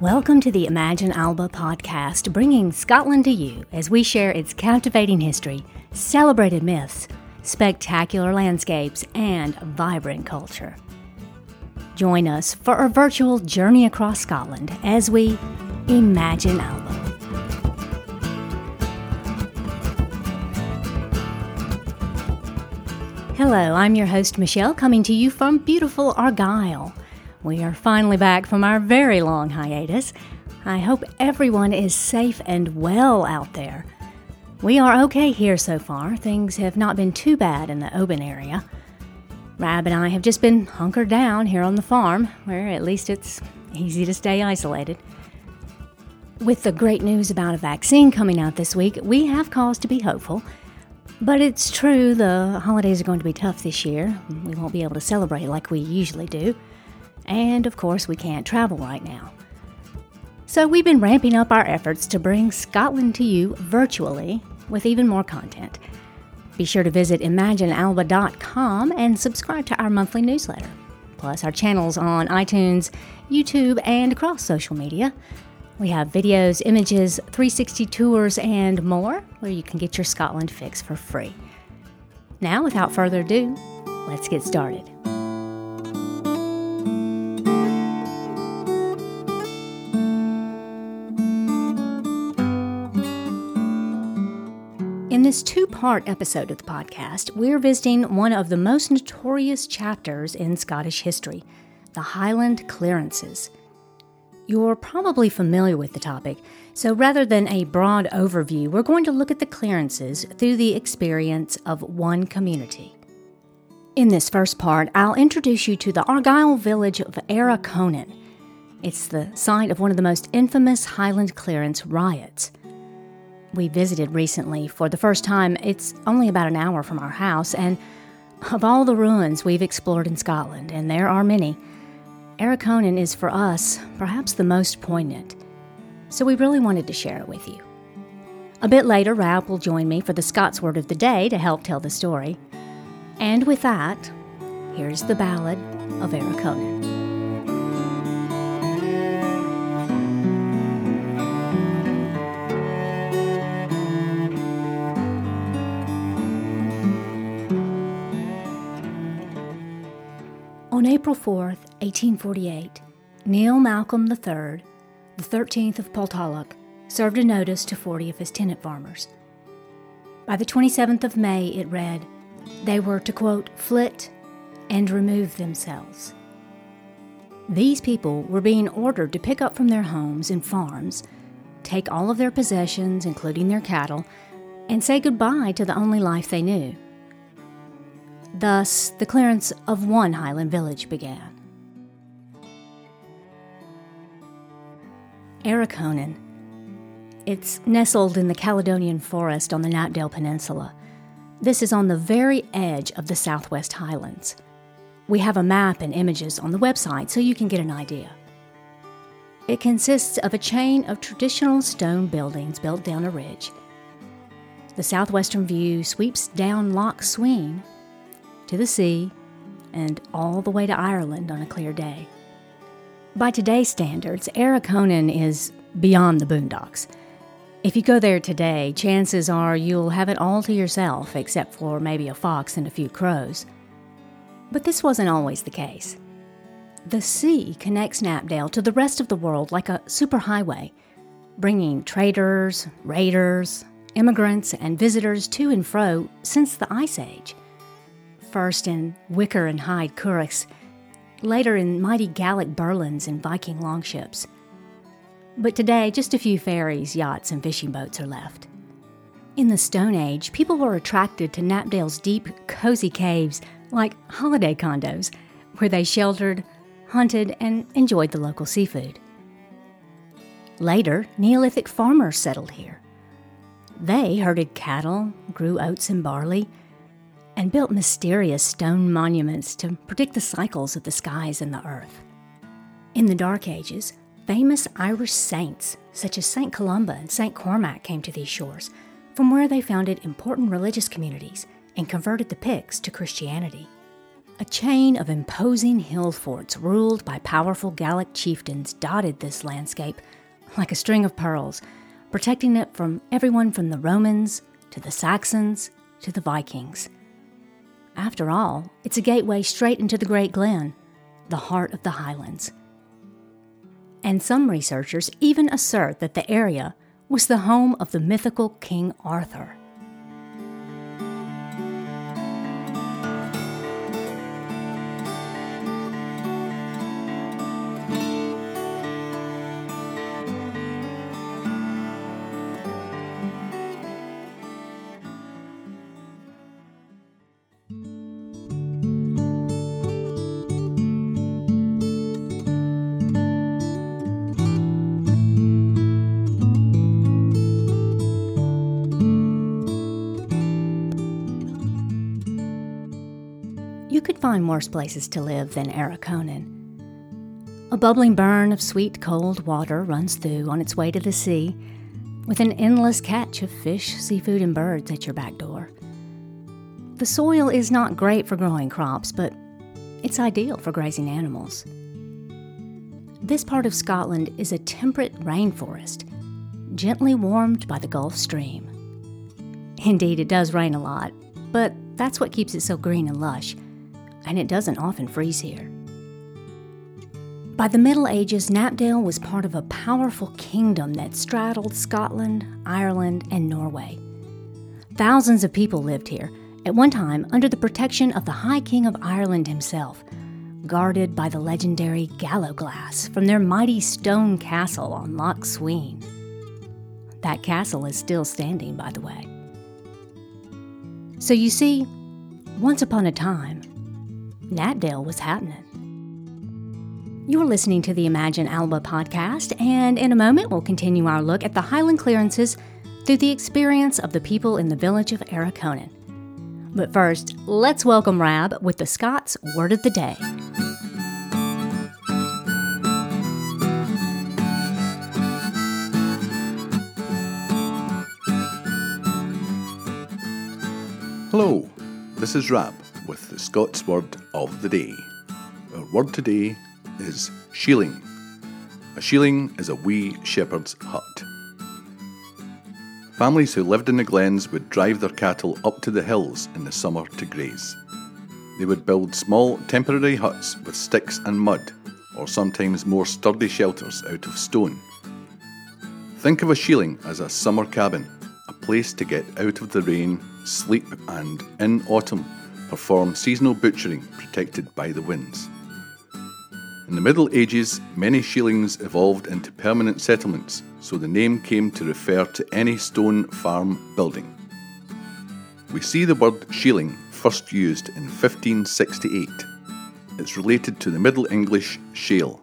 Welcome to the Imagine Alba podcast, bringing Scotland to you as we share its captivating history, celebrated myths, spectacular landscapes, and vibrant culture. Join us for a virtual journey across Scotland as we imagine Alba. Hello, I'm your host Michelle, coming to you from beautiful Argyll. We are finally back from our very long hiatus. I hope everyone is safe and well out there. We are okay here so far. Things have not been too bad in the Oban area. Rab and I have just been hunkered down here on the farm, where at least it's easy to stay isolated. With the great news about a vaccine coming out this week, we have cause to be hopeful. But it's true the holidays are going to be tough this year. We won't be able to celebrate like we usually do. And of course, we can't travel right now. So we've been ramping up our efforts to bring Scotland to you virtually with even more content. Be sure to visit imaginealba.com and subscribe to our monthly newsletter, plus our channels on iTunes, YouTube, and across social media. We have videos, images, 360 tours, and more where you can get your Scotland fix for free. Now, without further ado, let's get started. This two part episode of the podcast, we're visiting one of the most notorious chapters in Scottish history the Highland Clearances. You're probably familiar with the topic, so rather than a broad overview, we're going to look at the clearances through the experience of one community. In this first part, I'll introduce you to the Argyll village of Arichonan. It's the site of one of the most infamous Highland clearance riots we visited recently for the first time. It's only about an hour from our house, and of all the ruins we've explored in Scotland, and there are many, Arichonan is for us perhaps the most poignant. So we really wanted to share it with you. A bit later, Rab will join me for the Scots word of the day to help tell the story. And with that, here's the ballad of Arichonan. April 4, 1848, Neil Malcolm III, the 13th of Poltalloch, served a notice to 40 of his tenant farmers. By the 27th of May, it read, they were to quote, flit and remove themselves. These people were being ordered to pick up from their homes and farms, take all of their possessions, including their cattle, and say goodbye to the only life they knew Thus, the clearance of one Highland village began. Arichonan. It's nestled in the Caledonian Forest on the Knapdale Peninsula. This is on the very edge of the Southwest Highlands. We have a map and images on the website so you can get an idea. It consists of a chain of traditional stone buildings built down a ridge. The southwestern view sweeps down Loch Sween to the sea, and all the way to Ireland on a clear day. By today's standards, Arichonan is beyond the boondocks. If you go there today, chances are you'll have it all to yourself, except for maybe a fox and a few crows. But this wasn't always the case. The sea connects Knapdale to the rest of the world like a superhighway, bringing traders, raiders, immigrants, and visitors to and fro since the Ice Age first in wicker and hide curraghs, later in mighty Gallic birlinns and Viking longships. But today, just a few ferries, yachts, and fishing boats are left. In the Stone Age, people were attracted to Knapdale's deep, cozy caves like holiday condos, where they sheltered, hunted, and enjoyed the local seafood. Later, Neolithic farmers settled here. They herded cattle, grew oats and barley, and built mysterious stone monuments to predict the cycles of the skies and the earth. In the Dark Ages, famous Irish saints such as St. Columba and St. Cormac came to these shores, from where they founded important religious communities and converted the Picts to Christianity. A chain of imposing hill forts ruled by powerful Gallic chieftains dotted this landscape like a string of pearls, protecting it from everyone from the Romans to the Saxons to the Vikings. After all, it's a gateway straight into the Great Glen, the heart of the Highlands. And some researchers even assert that the area was the home of the mythical King Arthur. Find worse places to live than Arichonan. A bubbling burn of sweet cold water runs through on its way to the sea, with an endless catch of fish, seafood, and birds at your back door. The soil is not great for growing crops, but it's ideal for grazing animals. This part of Scotland is a temperate rainforest, gently warmed by the Gulf Stream. Indeed, it does rain a lot, but that's what keeps it so green and lush and it doesn't often freeze here. By the Middle Ages, Knapdale was part of a powerful kingdom that straddled Scotland, Ireland, and Norway. Thousands of people lived here, at one time under the protection of the High King of Ireland himself, guarded by the legendary Gallowglass from their mighty stone castle on Loch Sween. That castle is still standing, by the way. So you see, once upon a time, Knapdale was happening. You're listening to the Imagine Alba podcast, and in a moment we'll continue our look at the Highland clearances through the experience of the people in the village of Arichonan. But first, let's welcome Rab with the Scots Word of the Day. Hello, this is Rab with the Scots word of the day. Our word today is shealing. A shealing is a wee shepherd's hut. Families who lived in the glens would drive their cattle up to the hills in the summer to graze. They would build small temporary huts with sticks and mud, or sometimes more sturdy shelters out of stone. Think of a shealing as a summer cabin, a place to get out of the rain, sleep, and in autumn perform seasonal butchering protected by the winds. In the Middle Ages, many shealings evolved into permanent settlements, so the name came to refer to any stone farm building. We see the word shealing first used in 1568. It's related to the Middle English shale,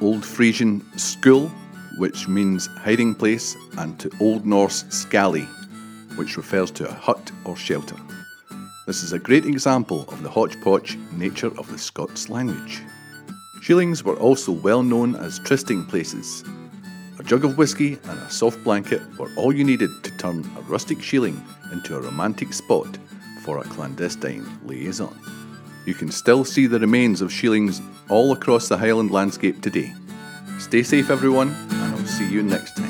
Old Frisian skul, which means hiding place, and to Old Norse skali, which refers to a hut or shelter. This is a great example of the hodgepodge nature of the Scots language. Shealings were also well known as trysting places. A jug of whisky and a soft blanket were all you needed to turn a rustic shealing into a romantic spot for a clandestine liaison. You can still see the remains of shealings all across the Highland landscape today. Stay safe, everyone, and I'll see you next time.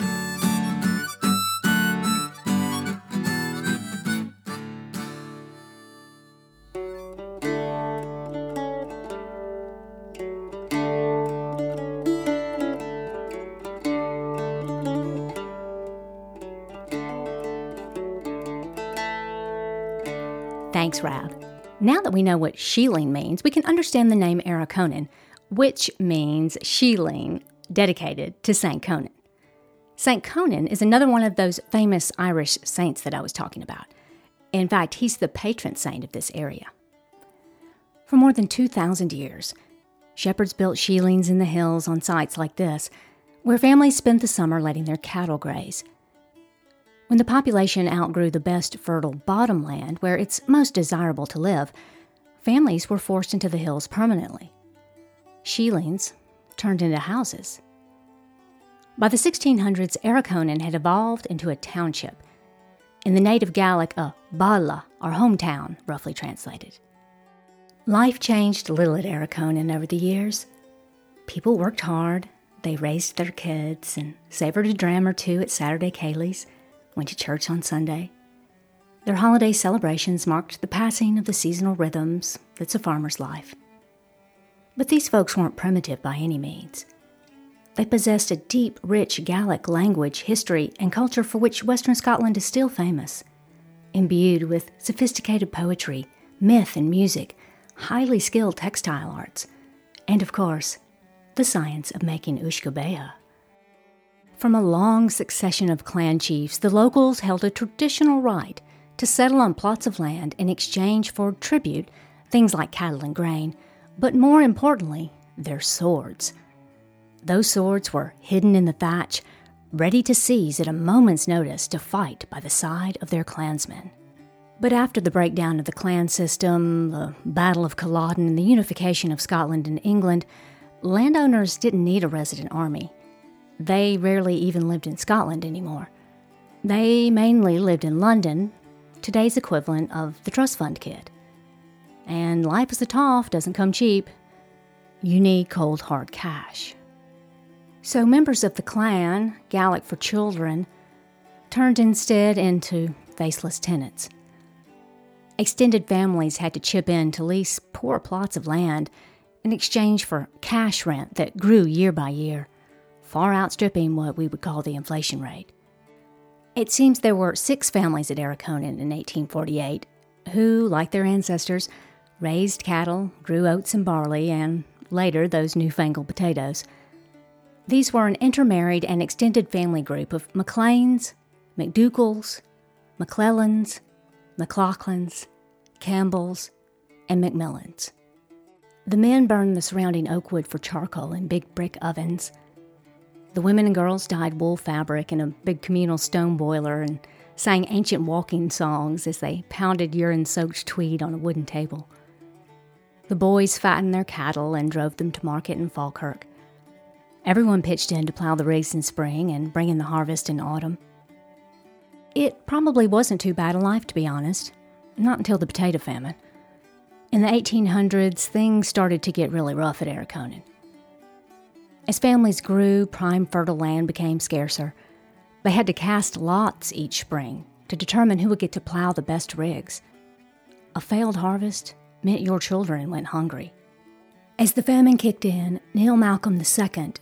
Thanks, Rab. Now that we know what shealing means, we can understand the name Arichonan, which means shealing dedicated to St. Conan. St. Conan is another one of those famous Irish saints that I was talking about. In fact, he's the patron saint of this area. For more than 2,000 years, shepherds built shealings in the hills on sites like this, where families spent the summer letting their cattle graze. When the population outgrew the best fertile bottomland where it's most desirable to live, families were forced into the hills permanently. Shealings turned into houses. By the 1600s, Arichonan had evolved into a township. In the native Gaelic, a balla, or hometown, roughly translated. Life changed little at Arichonan over the years. People worked hard, they raised their kids and savored a dram or two at Saturday ceilidhs, went to church on Sunday. Their holiday celebrations marked the passing of the seasonal rhythms that's a farmer's life. But these folks weren't primitive by any means. They possessed a deep, rich Gaelic language, history, and culture for which Western Scotland is still famous, imbued with sophisticated poetry, myth, and music, highly skilled textile arts, and of course, the science of making uisge From a long succession of clan chiefs, the locals held a traditional right to settle on plots of land in exchange for tribute, things like cattle and grain, but more importantly, their swords. Those swords were hidden in the thatch, ready to seize at a moment's notice to fight by the side of their clansmen. But after the breakdown of the clan system, the Battle of Culloden, and the unification of Scotland and England, landowners didn't need a resident army. They rarely even lived in Scotland anymore. They mainly lived in London, today's equivalent of the trust fund kid. And life as a toff doesn't come cheap. You need cold hard cash. So members of the clan, Gaelic for children, turned instead into faceless tenants. Extended families had to chip in to lease poor plots of land in exchange for cash rent that grew year by year, far outstripping what we would call the inflation rate. It seems there were six families at Arichonan in 1848 who, like their ancestors, raised cattle, grew oats and barley, and later those newfangled potatoes. These were an intermarried and extended family group of McLeans, McDougalls, McClellans, McLaughlins, Campbells, and McMillans. The men burned the surrounding oak wood for charcoal in big brick ovens the women and girls dyed wool fabric in a big communal stone boiler and sang ancient walking songs as they pounded urine soaked tweed on a wooden table. The boys fattened their cattle and drove them to market in Falkirk. Everyone pitched in to plow the rigs in spring and bring in the harvest in autumn. It probably wasn't too bad a life, to be honest, not until the potato famine. In the 1800s, things started to get really rough at Arichonan. As families grew, prime fertile land became scarcer. They had to cast lots each spring to determine who would get to plow the best rigs. A failed harvest meant your children went hungry. As the famine kicked in, Neil Malcolm II,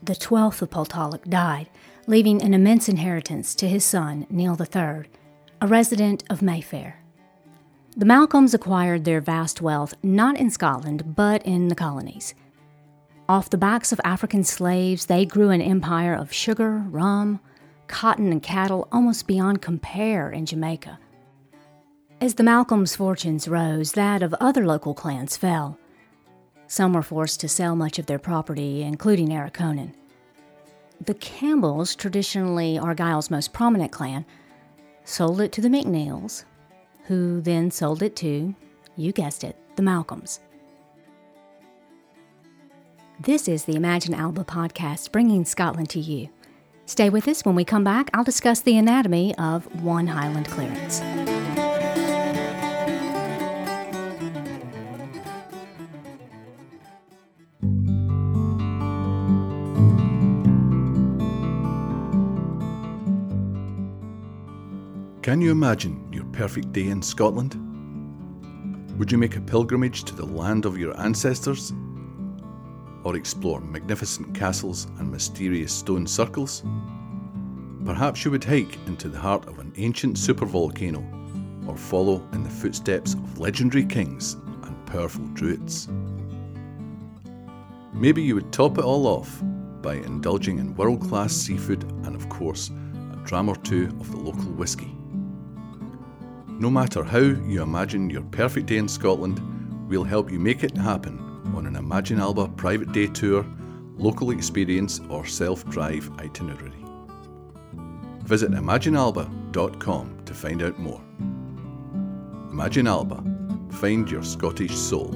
the 12th of Poltalloch, died, leaving an immense inheritance to his son, Neil III, a resident of Mayfair. The Malcolms acquired their vast wealth not in Scotland, but in the colonies. Off the backs of African slaves, they grew an empire of sugar, rum, cotton, and cattle almost beyond compare in Jamaica. As the Malcolms' fortunes rose, that of other local clans fell. Some were forced to sell much of their property, including Arichonan. The Campbells, traditionally Argyll's most prominent clan, sold it to the McNeils, who then sold it to, you guessed it, the Malcolms. This is the Imagine Alba podcast, bringing Scotland to you. Stay with us when we come back. I'll discuss the anatomy of one Highland clearance. Can you imagine your perfect day in Scotland? Would you make a pilgrimage to the land of your ancestors? Or explore magnificent castles and mysterious stone circles? Perhaps you would hike into the heart of an ancient supervolcano or follow in the footsteps of legendary kings and powerful druids. Maybe you would top it all off by indulging in world class seafood and, of course, a dram or two of the local whisky. No matter how you imagine your perfect day in Scotland, we'll help you make it happen on an Imagine Alba private day tour, local experience, or self drive itinerary. Visit imaginealba.com to find out more. Imagine Alba, find your Scottish soul.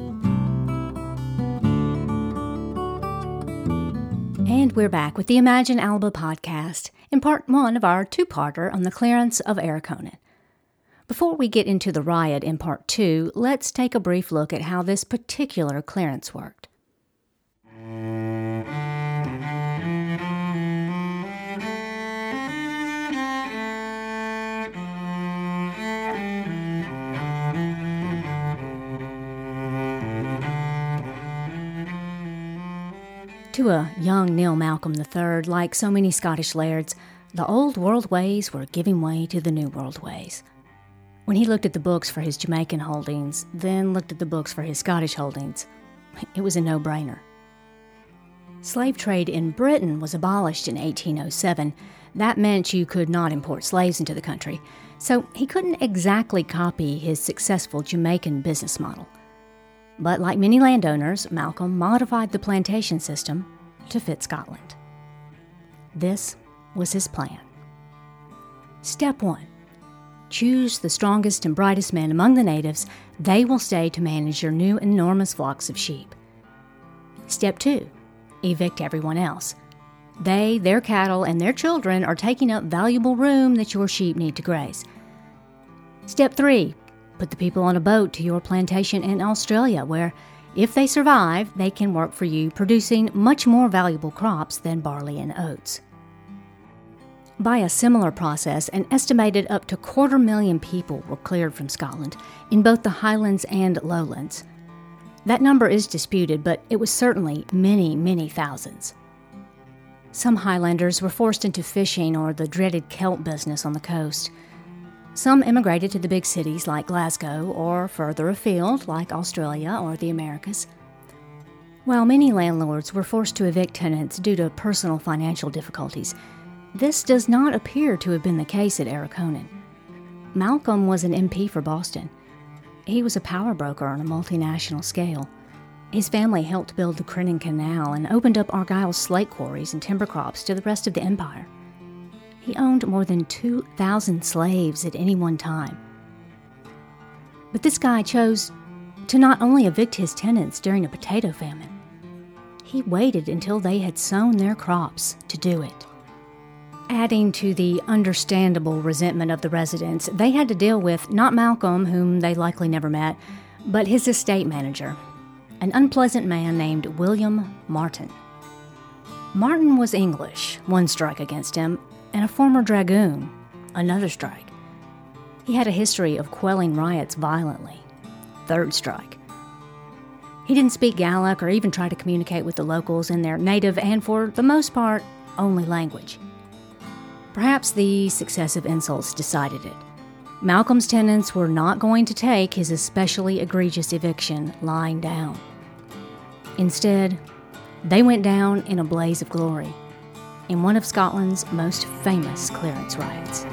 And we're back with the Imagine Alba podcast in part one of our two parter on the clearance of Arichonan. Before we get into the riot in part two, let's take a brief look at how this particular clearance worked. To a young Neil Malcolm III, like so many Scottish lairds, the old world ways were giving way to the new world ways. When he looked at the books for his Jamaican holdings, then looked at the books for his Scottish holdings, it was a no brainer. Slave trade in Britain was abolished in 1807. That meant you could not import slaves into the country, so he couldn't exactly copy his successful Jamaican business model. But like many landowners, Malcolm modified the plantation system to fit Scotland. This was his plan. Step 1 Choose the strongest and brightest men among the natives. They will stay to manage your new enormous flocks of sheep. Step 2 Evict everyone else. They, their cattle, and their children are taking up valuable room that your sheep need to graze. Step 3 Put the people on a boat to your plantation in Australia, where, if they survive, they can work for you, producing much more valuable crops than barley and oats. By a similar process, an estimated up to quarter million people were cleared from Scotland in both the Highlands and Lowlands. That number is disputed, but it was certainly many, many thousands. Some Highlanders were forced into fishing or the dreaded kelp business on the coast. Some emigrated to the big cities like Glasgow or further afield like Australia or the Americas. While many landlords were forced to evict tenants due to personal financial difficulties, this does not appear to have been the case at Arichonan. Malcolm was an MP for Boston. He was a power broker on a multinational scale. His family helped build the Crinan Canal and opened up Argyll's slate quarries and timber crops to the rest of the empire. He owned more than 2,000 slaves at any one time. But this guy chose to not only evict his tenants during a potato famine, he waited until they had sown their crops to do it. Adding to the understandable resentment of the residents, they had to deal with not Malcolm, whom they likely never met, but his estate manager, an unpleasant man named William Martin. Martin was English, one strike against him, and a former dragoon, another strike. He had a history of quelling riots violently, third strike. He didn't speak Gaelic or even try to communicate with the locals in their native and, for the most part, only language. Perhaps the successive insults decided it. Malcolm's tenants were not going to take his especially egregious eviction lying down. Instead, they went down in a blaze of glory in one of Scotland's most famous clearance riots.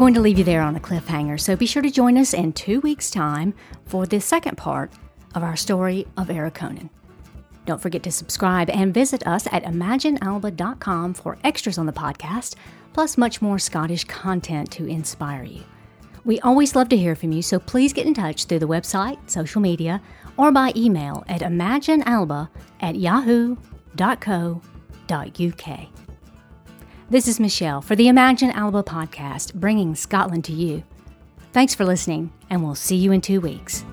Going to leave you there on a cliffhanger, so be sure to join us in two weeks' time for the second part of our story of Arichonan. Don't forget to subscribe and visit us at imaginealba.com for extras on the podcast, plus much more Scottish content to inspire you. We always love to hear from you, so please get in touch through the website, social media, or by email at imaginealba at yahoo.co.uk. This is Michelle for the Imagine Alba podcast, bringing Scotland to you. Thanks for listening, and we'll see you in two weeks.